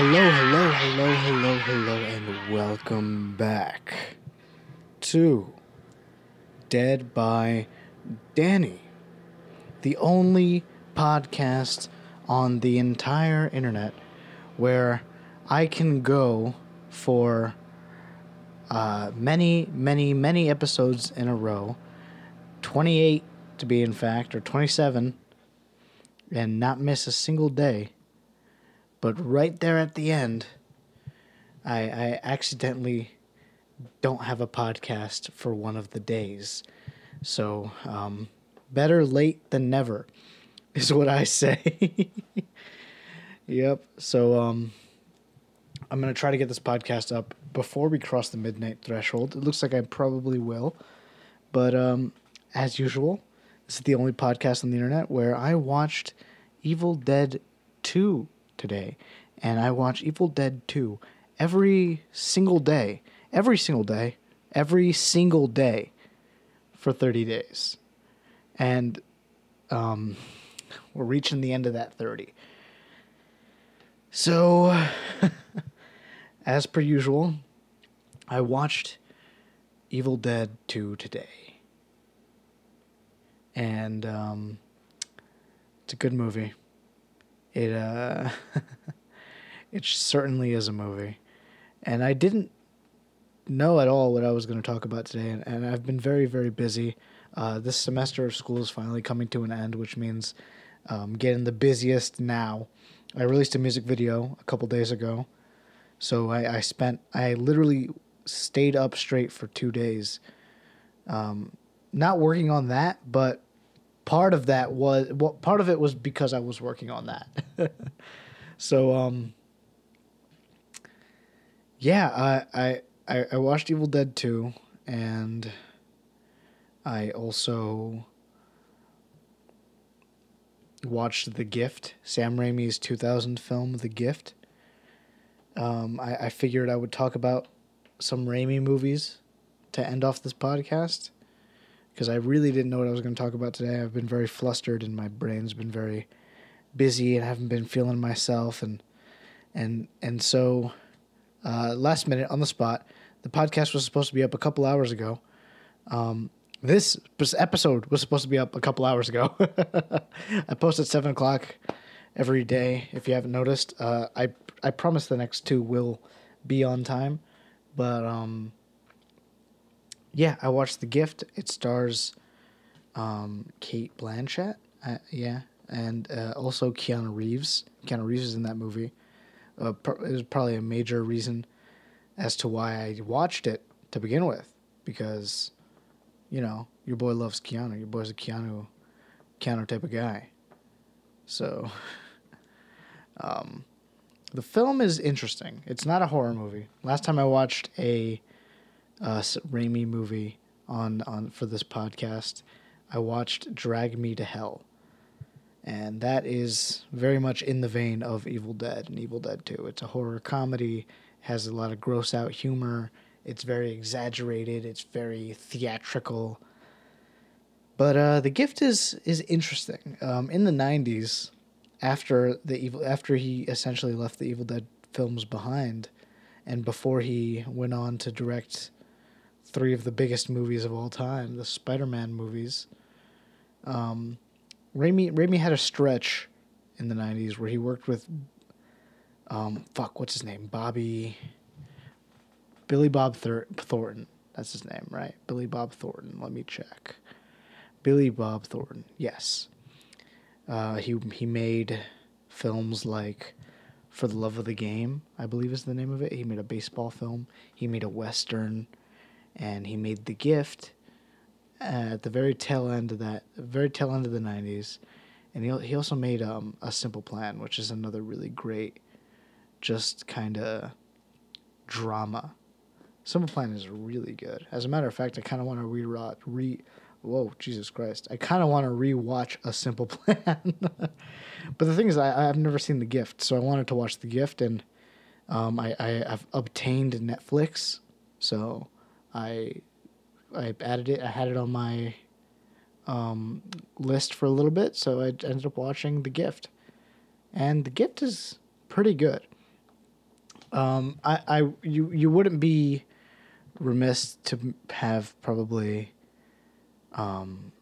Hello, hello, hello, hello, hello, and welcome back to Dead by Danny, the only podcast on the entire internet where I can go for uh, many, many, many episodes in a row 28 to be in fact, or 27, and not miss a single day. But right there at the end, I, I accidentally don't have a podcast for one of the days. So, um, better late than never is what I say. yep. So, um, I'm going to try to get this podcast up before we cross the midnight threshold. It looks like I probably will. But um, as usual, this is the only podcast on the internet where I watched Evil Dead 2 today. And I watch Evil Dead 2 every single day. Every single day. Every single day for 30 days. And um, we're reaching the end of that 30. So, as per usual, I watched Evil Dead 2 today. And um, it's a good movie. It uh it certainly is a movie. And I didn't know at all what I was going to talk about today and, and I've been very very busy. Uh, this semester of school is finally coming to an end, which means um, getting the busiest now. I released a music video a couple days ago, so I, I spent I literally stayed up straight for two days, um, not working on that, but part of that was well, part of it was because I was working on that. so um, yeah, I, I I watched Evil Dead two, and I also watched The Gift, Sam Raimi's 2000 film, The Gift. Um, I, I figured I would talk about some Raimi movies to end off this podcast because I really didn't know what I was going to talk about today. I've been very flustered and my brain's been very busy and I haven't been feeling myself and and and so uh, last minute on the spot, the podcast was supposed to be up a couple hours ago. Um, this episode was supposed to be up a couple hours ago. I post at seven o'clock every day. If you haven't noticed, uh, I I promise the next two will be on time, but um, yeah, I watched The Gift. It stars um, Cate Blanchett. Uh, yeah, and uh, also Keanu Reeves. Keanu Reeves is in that movie. Uh, it was probably a major reason as to why I watched it to begin with, because, you know, your boy loves Keanu. Your boy's a Keanu, Keanu type of guy. So, um, the film is interesting. It's not a horror movie. Last time I watched a uh, Raimi movie on on for this podcast, I watched Drag Me to Hell, and that is very much in the vein of Evil Dead and Evil Dead Two. It's a horror comedy, has a lot of gross out humor. It's very exaggerated. It's very theatrical. But uh, the gift is is interesting. Um, in the '90s, after the evil, after he essentially left the Evil Dead films behind, and before he went on to direct three of the biggest movies of all time, the Spider-Man movies. Um, Raimi Raimi had a stretch in the '90s where he worked with, um, fuck, what's his name? Bobby. Billy Bob Thor- Thornton. That's his name, right? Billy Bob Thornton. Let me check. Billy Bob Thornton. Yes. Uh, he he made films like For the Love of the Game, I believe is the name of it. He made a baseball film. He made a western and he made the gift at the very tail end of that very tail end of the 90s and he, he also made um, a simple plan which is another really great just kind of drama. Simple plan is really good. As a matter of fact i kind of want to re re whoa jesus christ. I kind of want to rewatch a simple plan. But the thing is I, i've never seen the gift so i wanted to watch the gift and um, I, I i've obtained netflix so I I added it. I had it on my um, list for a little bit, so I ended up watching The Gift, and The Gift is pretty good. Um, I, I, you, you wouldn't be remiss to have probably, um,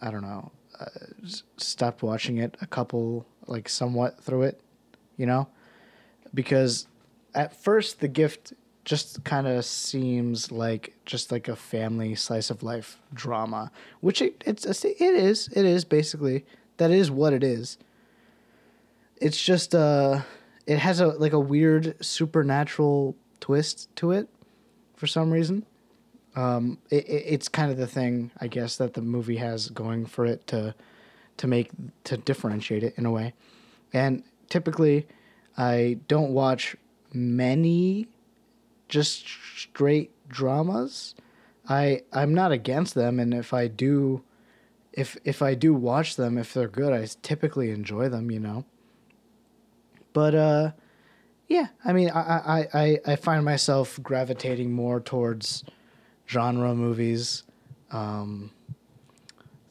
I don't know, uh, stopped watching it a couple, like somewhat through it, you know, because at first the gift just kind of seems like just like a family slice of life drama, which it, it's it is it is basically that is what it is. It's just uh it has a like a weird supernatural twist to it for some reason. Um, it, it, it's kind of the thing I guess that the movie has going for it to to make to differentiate it in a way. And typically, I don't watch many just straight dramas. I I'm not against them, and if I do, if if I do watch them, if they're good, I typically enjoy them. You know. But uh, yeah, I mean, I, I, I, I find myself gravitating more towards genre movies, um,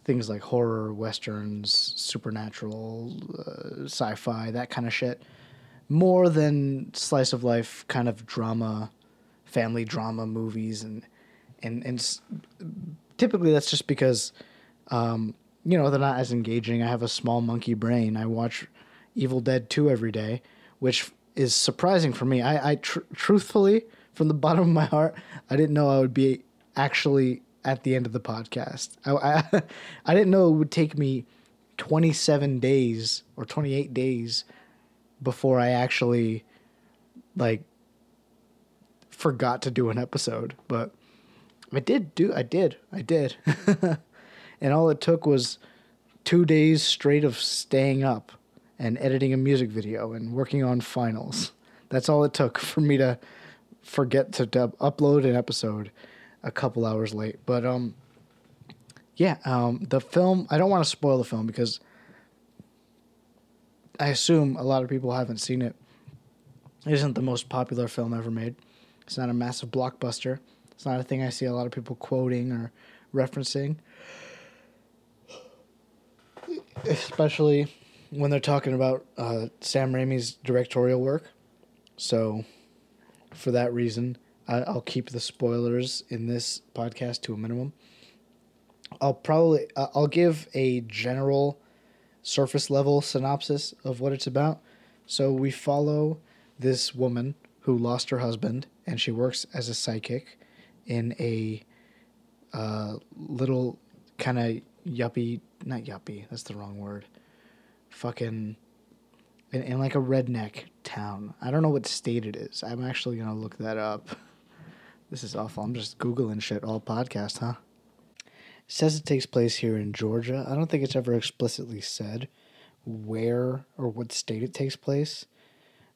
things like horror, westerns, supernatural, uh, sci-fi, that kind of shit, more than slice of life kind of drama, family drama movies, and and and typically that's just because, um, you know, they're not as engaging. I have a small monkey brain. I watch Evil Dead 2 every day, which is surprising for me. I, I tr- truthfully, from the bottom of my heart, I didn't know I would be actually at the end of the podcast. I, I, I didn't know it would take me 27 days or 28 days before I actually like forgot to do an episode, but I did do I did. I did. and all it took was 2 days straight of staying up and editing a music video and working on finals. That's all it took for me to forget to dub, upload an episode a couple hours late. But um, yeah, um, the film. I don't want to spoil the film because I assume a lot of people haven't seen it. It isn't the most popular film ever made. It's not a massive blockbuster. It's not a thing I see a lot of people quoting or referencing. Especially when they're talking about uh, Sam Raimi's directorial work. So, for that reason, I, I'll keep the spoilers in this podcast to a minimum. I'll probably uh, I'll give a general surface level synopsis of what it's about. So we follow this woman who lost her husband and she works as a psychic in a uh, little kind of yuppie not yuppie that's the wrong word fucking in, in like a redneck town. I don't know what state it is. I'm actually gonna look that up. This is awful. I'm just googling shit all podcast, huh? It says it takes place here in Georgia. I don't think it's ever explicitly said where or what state it takes place,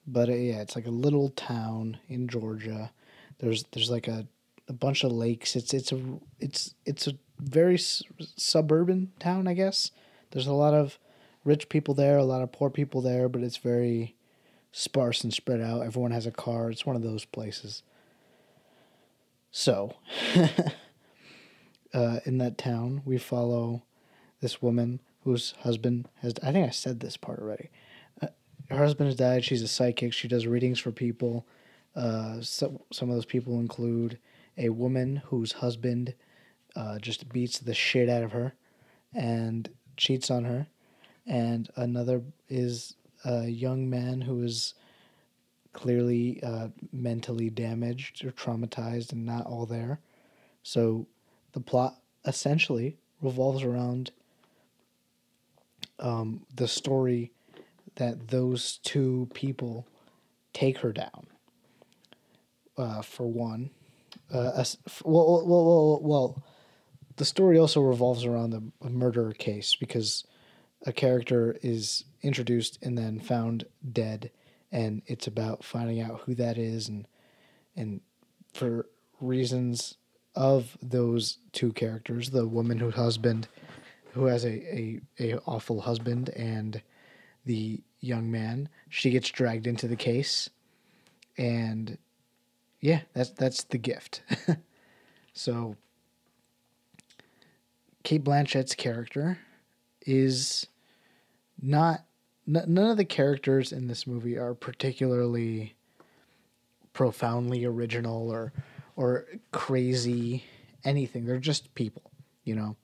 but uh, yeah, it's like a little town in Georgia. There's there's like a a bunch of lakes. It's it's a it's it's a very suburban town, I guess. There's a lot of rich people there, a lot of poor people there, but it's very sparse and spread out. Everyone has a car. It's one of those places. So, uh, in that town, we follow this woman whose husband has. I think I said this part already. Her husband has died. She's a psychic. She does readings for people. Uh, so, some of those people include a woman whose husband uh, just beats the shit out of her and cheats on her and another is a young man who is clearly uh, mentally damaged or traumatized and not all there. So the plot essentially revolves around um, the story that those two people take her down. Uh, for one, uh, well, well, well, well, the story also revolves around the murder case because a character is introduced and then found dead and it's about finding out who that is and and for reasons of those two characters the woman whose husband who has a, a, a awful husband and the young man she gets dragged into the case and yeah that's that's the gift so Cate Blanchett's character is not n- none of the characters in this movie are particularly profoundly original or or crazy anything. They're just people, you know.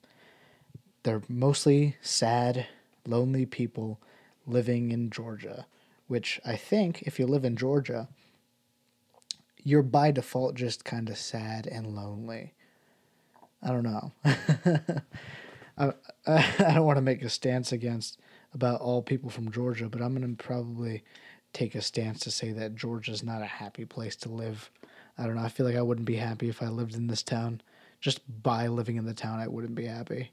They're mostly sad, lonely people living in Georgia, which I think if you live in Georgia, you're by default just kind of sad and lonely. I don't know. I, I, don't want to make a stance against about all people from Georgia, but I'm going to probably take a stance to say that Georgia's not a happy place to live. I don't know. I feel like I wouldn't be happy if I lived in this town. Just by living in the town, I wouldn't be happy.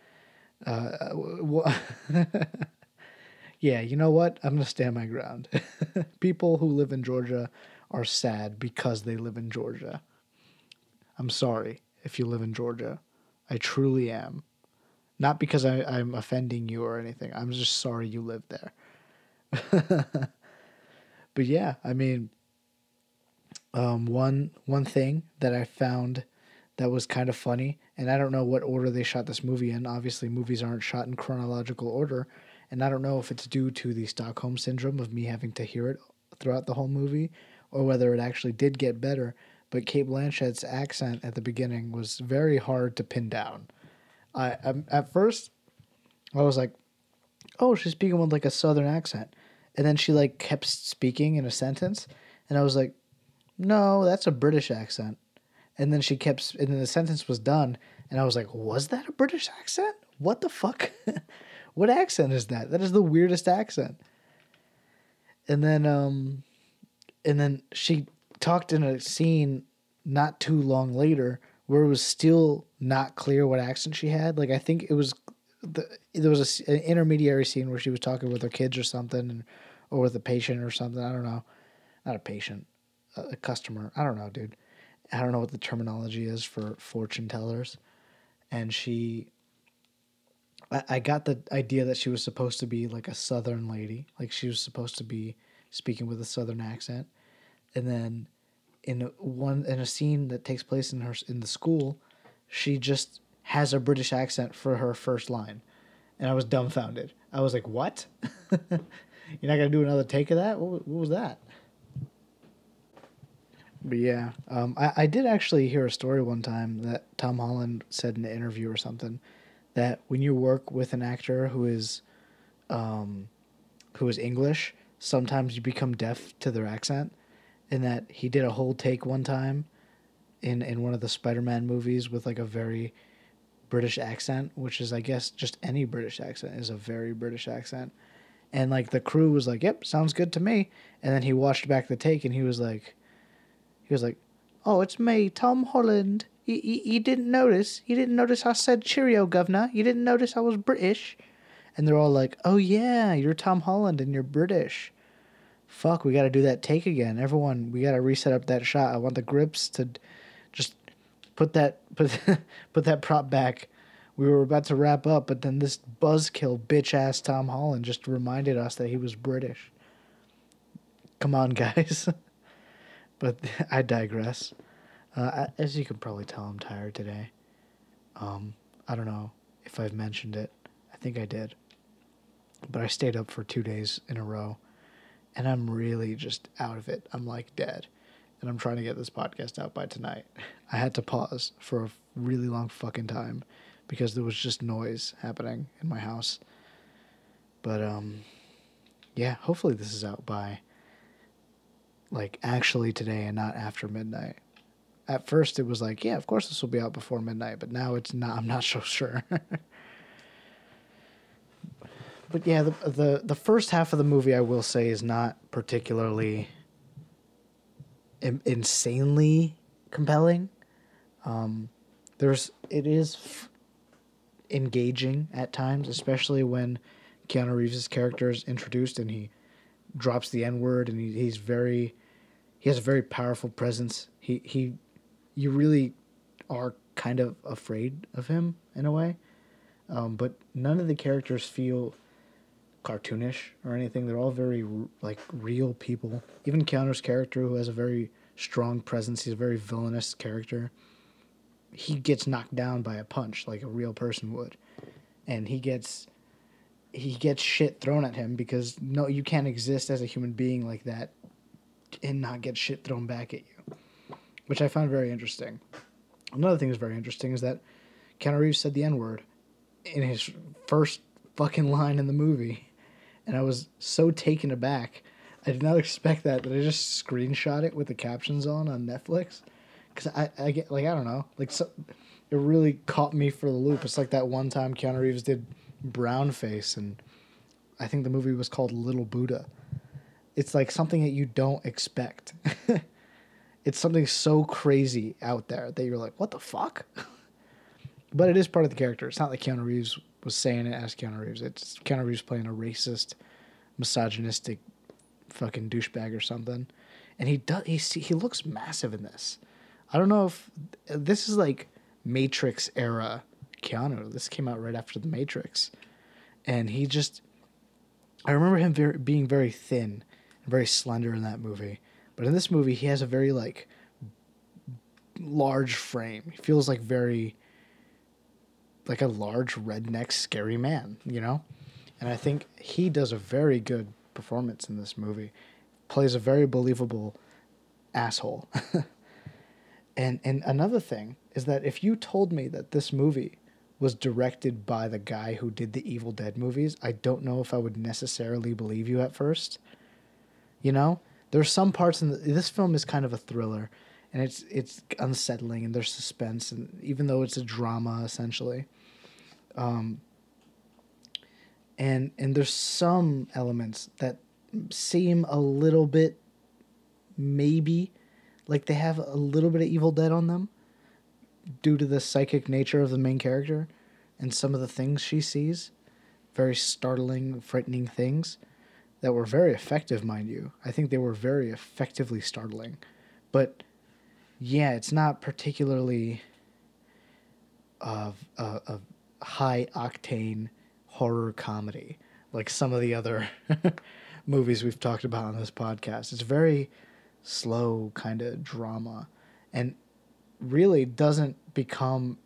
uh, well, yeah, you know what? I'm going to stand my ground. People who live in Georgia are sad because they live in Georgia. I'm sorry if you live in Georgia. I truly am. Not because I, I'm offending you or anything. I'm just sorry you live there. but yeah, I mean, um, one one thing that I found that was kind of funny, and I don't know what order they shot this movie in. Obviously, movies aren't shot in chronological order, and I don't know if it's due to the Stockholm syndrome of me having to hear it throughout the whole movie, or whether it actually did get better. But Cate Blanchett's accent at the beginning was very hard to pin down. I, I at first I was like, "Oh, she's speaking with like a southern accent," and then she like kept speaking in a sentence, and I was like, "No, that's a British accent." And then she kept, and then the sentence was done, and I was like, "Was that a British accent? What the fuck? what accent is that? That is the weirdest accent." And then, um, and then she talked in a scene not too long later where it was still not clear what accent she had. Like I think it was the there was a, an intermediary scene where she was talking with her kids or something, or with a patient or something. I don't know, not a patient, a, a customer. I don't know, dude. I don't know what the terminology is for fortune tellers, and she. I, I got the idea that she was supposed to be like a southern lady, like she was supposed to be speaking with a southern accent, and then in one in a scene that takes place in her in the school, she just has a British accent for her first line, and I was dumbfounded. I was like, "What? You're not gonna do another take of that? What, what was that?" But yeah, um, I, I did actually hear a story one time that Tom Holland said in an interview or something that when you work with an actor who is, um, who is English, sometimes you become deaf to their accent in that he did a whole take one time in in one of the Spider-Man movies with like a very British accent, which is I guess just any British accent is a very British accent. And like the crew was like, "Yep, sounds good to me." And then he watched back the take and he was like he was like, "Oh, it's me, Tom Holland. You, you, you didn't notice? You didn't notice I said cheerio, governor? You didn't notice I was British?" And they're all like, "Oh yeah, you're Tom Holland and you're British." fuck, we got to do that take again. Everyone, we got to reset up that shot. I want the grips to just put that put put that prop back. We were about to wrap up, but then this buzzkill bitch ass Tom Holland just reminded us that he was British. Come on, guys. but I digress. Uh, as you can probably tell, I'm tired today. Um, I don't know if I've mentioned it. I think I did. But I stayed up for two days in a row and I'm really just out of it. I'm like dead. And I'm trying to get this podcast out by tonight. I had to pause for a really long fucking time because there was just noise happening in my house. But um yeah, hopefully this is out by like actually today and not after midnight. At first it was like, yeah, of course this will be out before midnight, but now it's not I'm not so sure. but yeah, the, the the first half of the movie I will say is not particularly in, insanely compelling. Um, there's it is f- engaging at times, especially when Keanu Reeves' character is introduced and he drops the N word and he, he's very he has a very powerful presence. He he you really are kind of afraid of him in a way. Um, but none of the characters feel cartoonish or anything. They're all very like real people. Even Keanu's character, who has a very strong presence, he's a very villainous character. He gets knocked down by a punch like a real person would, and he gets he gets shit thrown at him because no, you can't exist as a human being like that and not get shit thrown back at you, which I found very interesting. Another thing that's very interesting is that Keanu Reeves said the N word in his first fucking line in the movie, and I was so taken aback. I did not expect that. That I just screenshot it with the captions on on Netflix, because I, I get like I don't know like so, it really caught me for the loop. It's like that one time Keanu Reeves did brown face, and I think the movie was called Little Buddha. It's like something that you don't expect. it's something so crazy out there that you're like, what the fuck? but it is part of the character. It's not like Keanu Reeves was saying it as Keanu Reeves. It's Keanu Reeves playing a racist, misogynistic, fucking douchebag or something, and he does. He he looks massive in this. I don't know if this is like Matrix era Keanu. This came out right after the Matrix, and he just. I remember him very, being very thin and very slender in that movie, but in this movie he has a very like large frame. He feels like very like a large redneck scary man, you know? And I think he does a very good performance in this movie. Plays a very believable asshole. and and another thing is that if you told me that this movie was directed by the guy who did the Evil Dead movies, I don't know if I would necessarily believe you at first. You know, there's some parts in the, this film is kind of a thriller, and it's it's unsettling and there's suspense, and even though it's a drama essentially, um, and and there's some elements that seem a little bit maybe like they have a little bit of Evil Dead on them due to the psychic nature of the main character and some of the things she sees. Very startling, frightening things that were very effective, mind you. I think they were very effectively startling. But yeah, it's not particularly of a, a high octane horror comedy like some of the other movies we've talked about on this podcast. It's very slow kind of drama and really doesn't become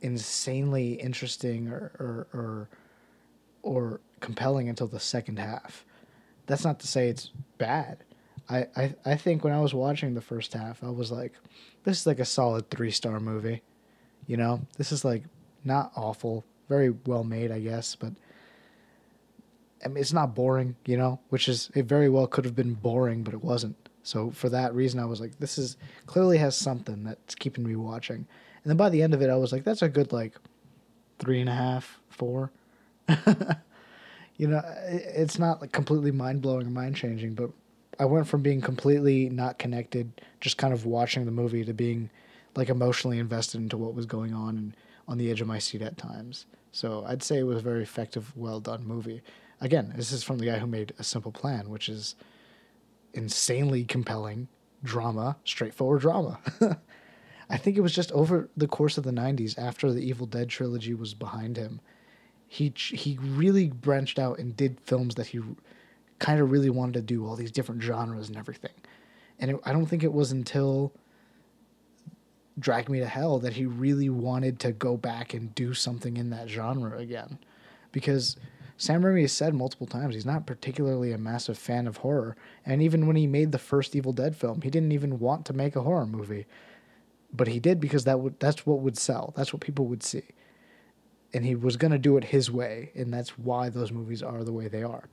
insanely interesting or, or or or compelling until the second half. That's not to say it's bad. I, I, I think when I was watching the first half, I was like, this is like a solid three star movie. You know, this is like not awful, very well made, I guess, but I mean, it's not boring, you know, which is it very well could have been boring, but it wasn't. So for that reason, I was like, this is clearly has something that's keeping me watching. And then by the end of it, I was like, that's a good like three and a half, four. you know, it's not like completely mind blowing or mind changing, but I went from being completely not connected, just kind of watching the movie, to being like emotionally invested into what was going on and on the edge of my seat at times. So I'd say it was a very effective, well done movie. Again, this is from the guy who made A Simple Plan, which is insanely compelling drama, straightforward drama. I think it was just over the course of the 90s after the Evil Dead trilogy was behind him. He he really branched out and did films that he kind of really wanted to do all these different genres and everything. And it, I don't think it was until Drag Me to Hell that he really wanted to go back and do something in that genre again. Because Sam Raimi has said multiple times he's not particularly a massive fan of horror. And even when he made the first Evil Dead film, he didn't even want to make a horror movie. But he did because that would that's what would sell. That's what people would see. And he was going to do it his way, and that's why those movies are the way they are.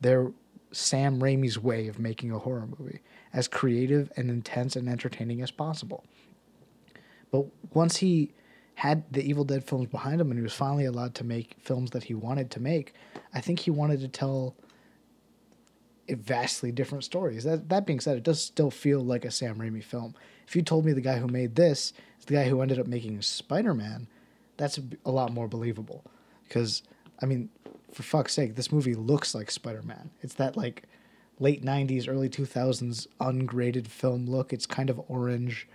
They're Sam Raimi's way of making a horror movie, as creative and intense and entertaining as possible. But once he had the Evil Dead films behind him and he was finally allowed to make films that he wanted to make, I think he wanted to tell vastly different stories. That that being said, it does still feel like a Sam Raimi film. If you told me the guy who made this is the guy who ended up making Spider Man, that's a lot more believable. Because I mean, for fuck's sake, this movie looks like Spider Man. It's that like late '90s, early 2000s ungraded film look. It's kind of orange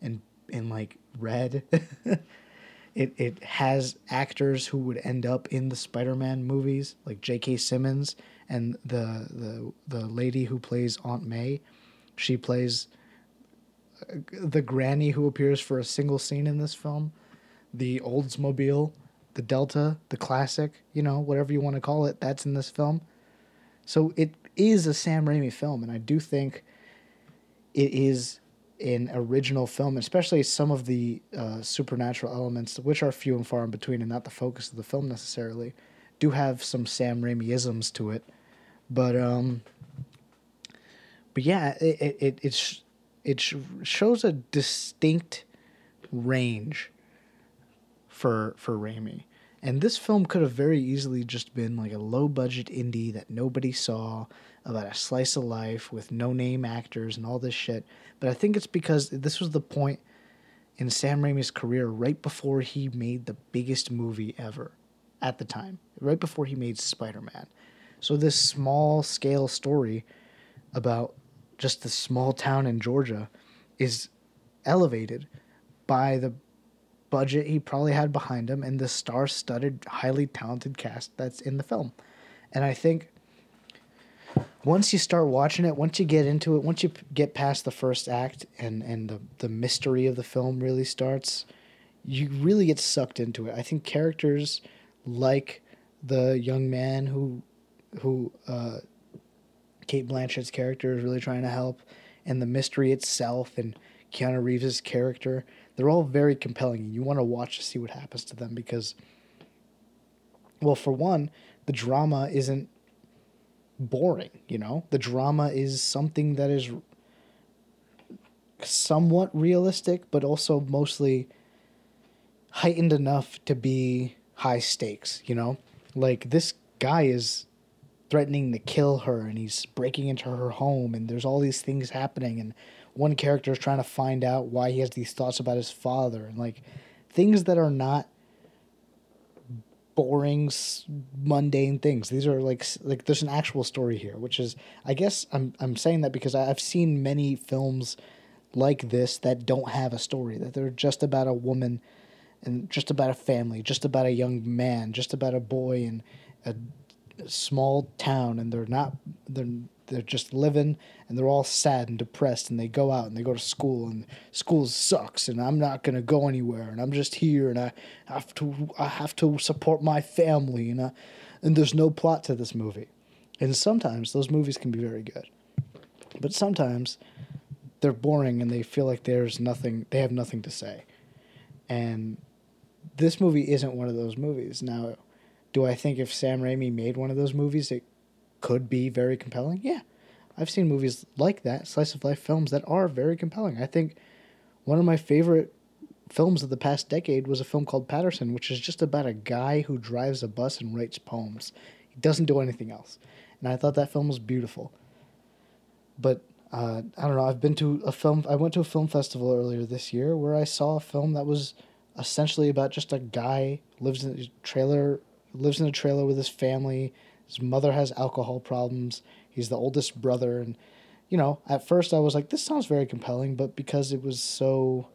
and in like red. it it has actors who would end up in the Spider-Man movies, like J.K. Simmons and the the the lady who plays Aunt May. She plays uh, the granny who appears for a single scene in this film, the Oldsmobile, the Delta, the classic, you know, whatever you want to call it, that's in this film. So it is a Sam Raimi film, and I do think it is an original film, especially some of the uh, supernatural elements, which are few and far in between and not the focus of the film necessarily, do have some Sam Raimi isms to it. But um, but yeah, it it it it, sh- it sh- shows a distinct range for for Raimi. And this film could have very easily just been like a low budget indie that nobody saw about a slice of life with no name actors and all this shit. But I think it's because this was the point in Sam Raimi's career right before he made the biggest movie ever at the time, right before he made Spider Man. So, this small scale story about just the small town in Georgia is elevated by the budget he probably had behind him and the star studded, highly talented cast that's in the film. And I think once you start watching it, once you get into it, once you get past the first act and, and the, the mystery of the film really starts, you really get sucked into it. I think characters like the young man who who uh, Cate Blanchett's character is really trying to help, and the mystery itself and Keanu Reeves' character, they're all very compelling. and You want to watch to see what happens to them because, well, for one, the drama isn't boring, you know? The drama is something that is somewhat realistic, but also mostly heightened enough to be high stakes, you know? Like, this guy is threatening to kill her and he's breaking into her home and there's all these things happening and one character is trying to find out why he has these thoughts about his father and like things that are not boring mundane things. These are like like there's an actual story here which is i guess i'm i'm saying that because i've seen many films like this that don't have a story that they're just about a woman and just about a family just about a young man just about a boy and a small town and they're not they're they're just living and they're all sad and depressed and they go out and they go to school and school sucks and I'm not gonna go anywhere and I'm just here and I have to I have to support my family and I, and there's no plot to this movie. And sometimes those movies can be very good. But sometimes they're boring and they feel like there's nothing they have nothing to say. And this movie isn't one of those movies. Now do I think if Sam Raimi made one of those movies, it could be very compelling? Yeah. I've seen movies like that, slice of life films that are very compelling. I think one of my favorite films of the past decade was a film called Paterson, which is just about a guy who drives a bus and writes poems. He doesn't do anything else. And I thought that film was beautiful. But uh, I don't know, I've been to a film, I went to a film festival earlier this year where I saw a film that was essentially about just a guy lives in a trailer lives in a trailer with his family. His mother has alcohol problems. He's the oldest brother, and you know, at first I was like, this sounds very compelling, but because it was so,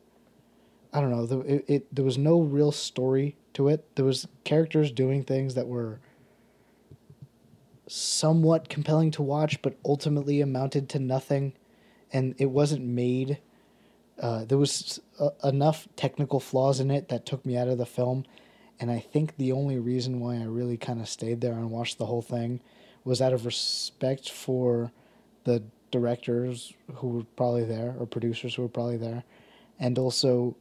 I don't know, the, it, it there was no real story to it. There was characters doing things that were somewhat compelling to watch, but ultimately amounted to nothing, and it wasn't made. Uh, there was uh, enough technical flaws in it that took me out of the film and I think the only reason why I really kind of stayed there and watched the whole thing was out of respect for the directors who were probably there or producers who were probably there, and also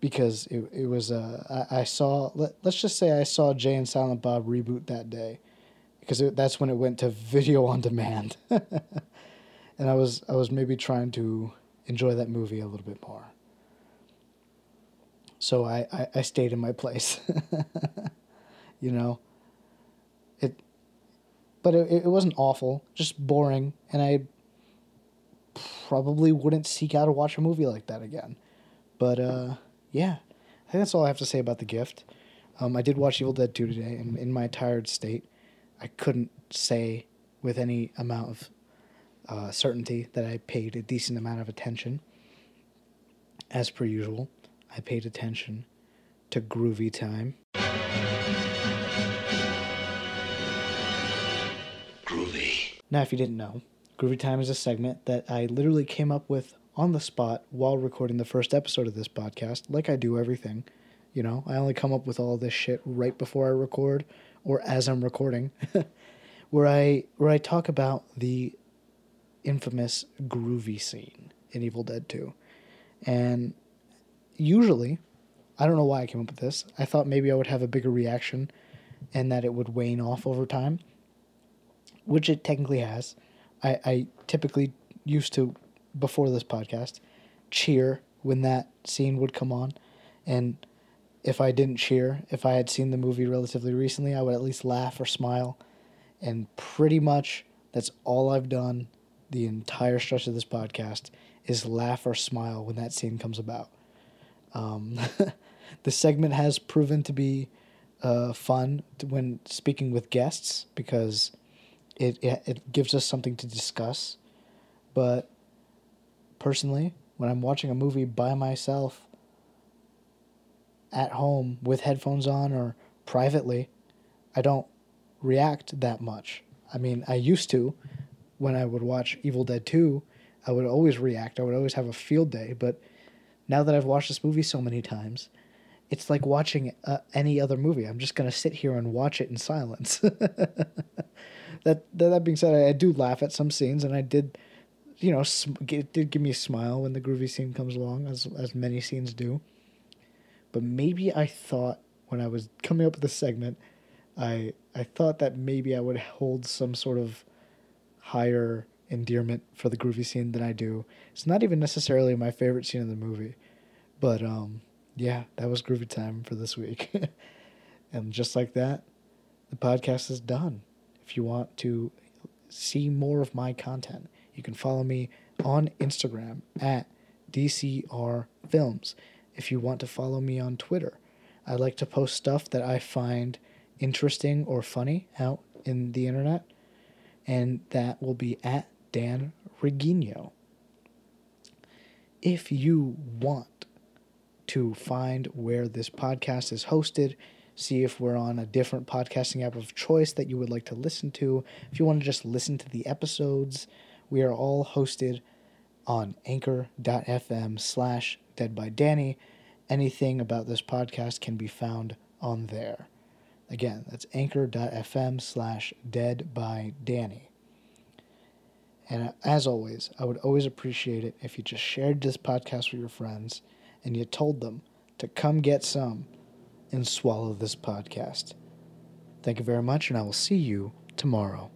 because it, it was uh, I, I saw let, let's just say I saw Jay and Silent Bob reboot that day because it, that's when it went to video on demand. And I was I was maybe trying to enjoy that movie a little bit more so I, I, I stayed in my place. you know, it, but it, it wasn't awful, just boring, and I probably wouldn't seek out to watch a movie like that again. But uh, yeah, I think that's all I have to say about the gift. Um, I did watch Evil Dead 2 today, and in my tired state, I couldn't say with any amount of uh, certainty that I paid a decent amount of attention, as per usual. I paid attention to Groovy Time. Groovy. Now, if you didn't know, Groovy Time is a segment that I literally came up with on the spot while recording the first episode of this podcast, like I do everything. You know, I only come up with all this shit right before I record or as I'm recording, where I where I talk about the infamous groovy scene in Evil Dead 2. And usually, I don't know why I came up with this. I thought maybe I would have a bigger reaction and that it would wane off over time, which it technically has. I, I typically used to, before this podcast, cheer when that scene would come on. And if I didn't cheer, if I had seen the movie relatively recently, I would at least laugh or smile. And pretty much that's all I've done the entire stretch of this podcast is laugh or smile when that scene comes about. Um, the segment has proven to be uh, fun when speaking with guests because it, it, it gives us something to discuss. But personally, when I'm watching a movie by myself at home with headphones on or privately, I don't react that much. I mean, I used to when I would watch Evil Dead 2, I would always react. I would always have a field day. But now that I've watched this movie so many times, it's like watching uh, any other movie. I'm just to sit here and watch it in silence. that, that, that being said, I, I, do laugh at some scenes, and I did, you know, sm- it did give me a smile when the groovy scene comes along, as, as many scenes do. But maybe I thought when I was coming up with the segment, I I thought that maybe I would hold some sort of higher endearment for the groovy scene than I do. It's not even necessarily my favorite scene in the movie, but um, yeah, that was groovy time for this week. and just like that, the podcast is done. If you want to see more of my content, you can follow me on Instagram at DCR Films. If you want to follow me on Twitter, I like to post stuff that I find interesting or funny out in the internet and that will be at Dan Reguino. If you want to find where this podcast is hosted, see if we're on a different podcasting app of choice that you would like to listen to, if you want to just listen to the episodes, we are all hosted on anchor.fm slash dead by Danny. Anything about this podcast can be found on there. Again, that's anchor.fm slash dead by Danny. And as always, I would always appreciate it if you just shared this podcast with your friends and you told them to come get some and swallow this podcast. Thank you very much, and I will see you tomorrow.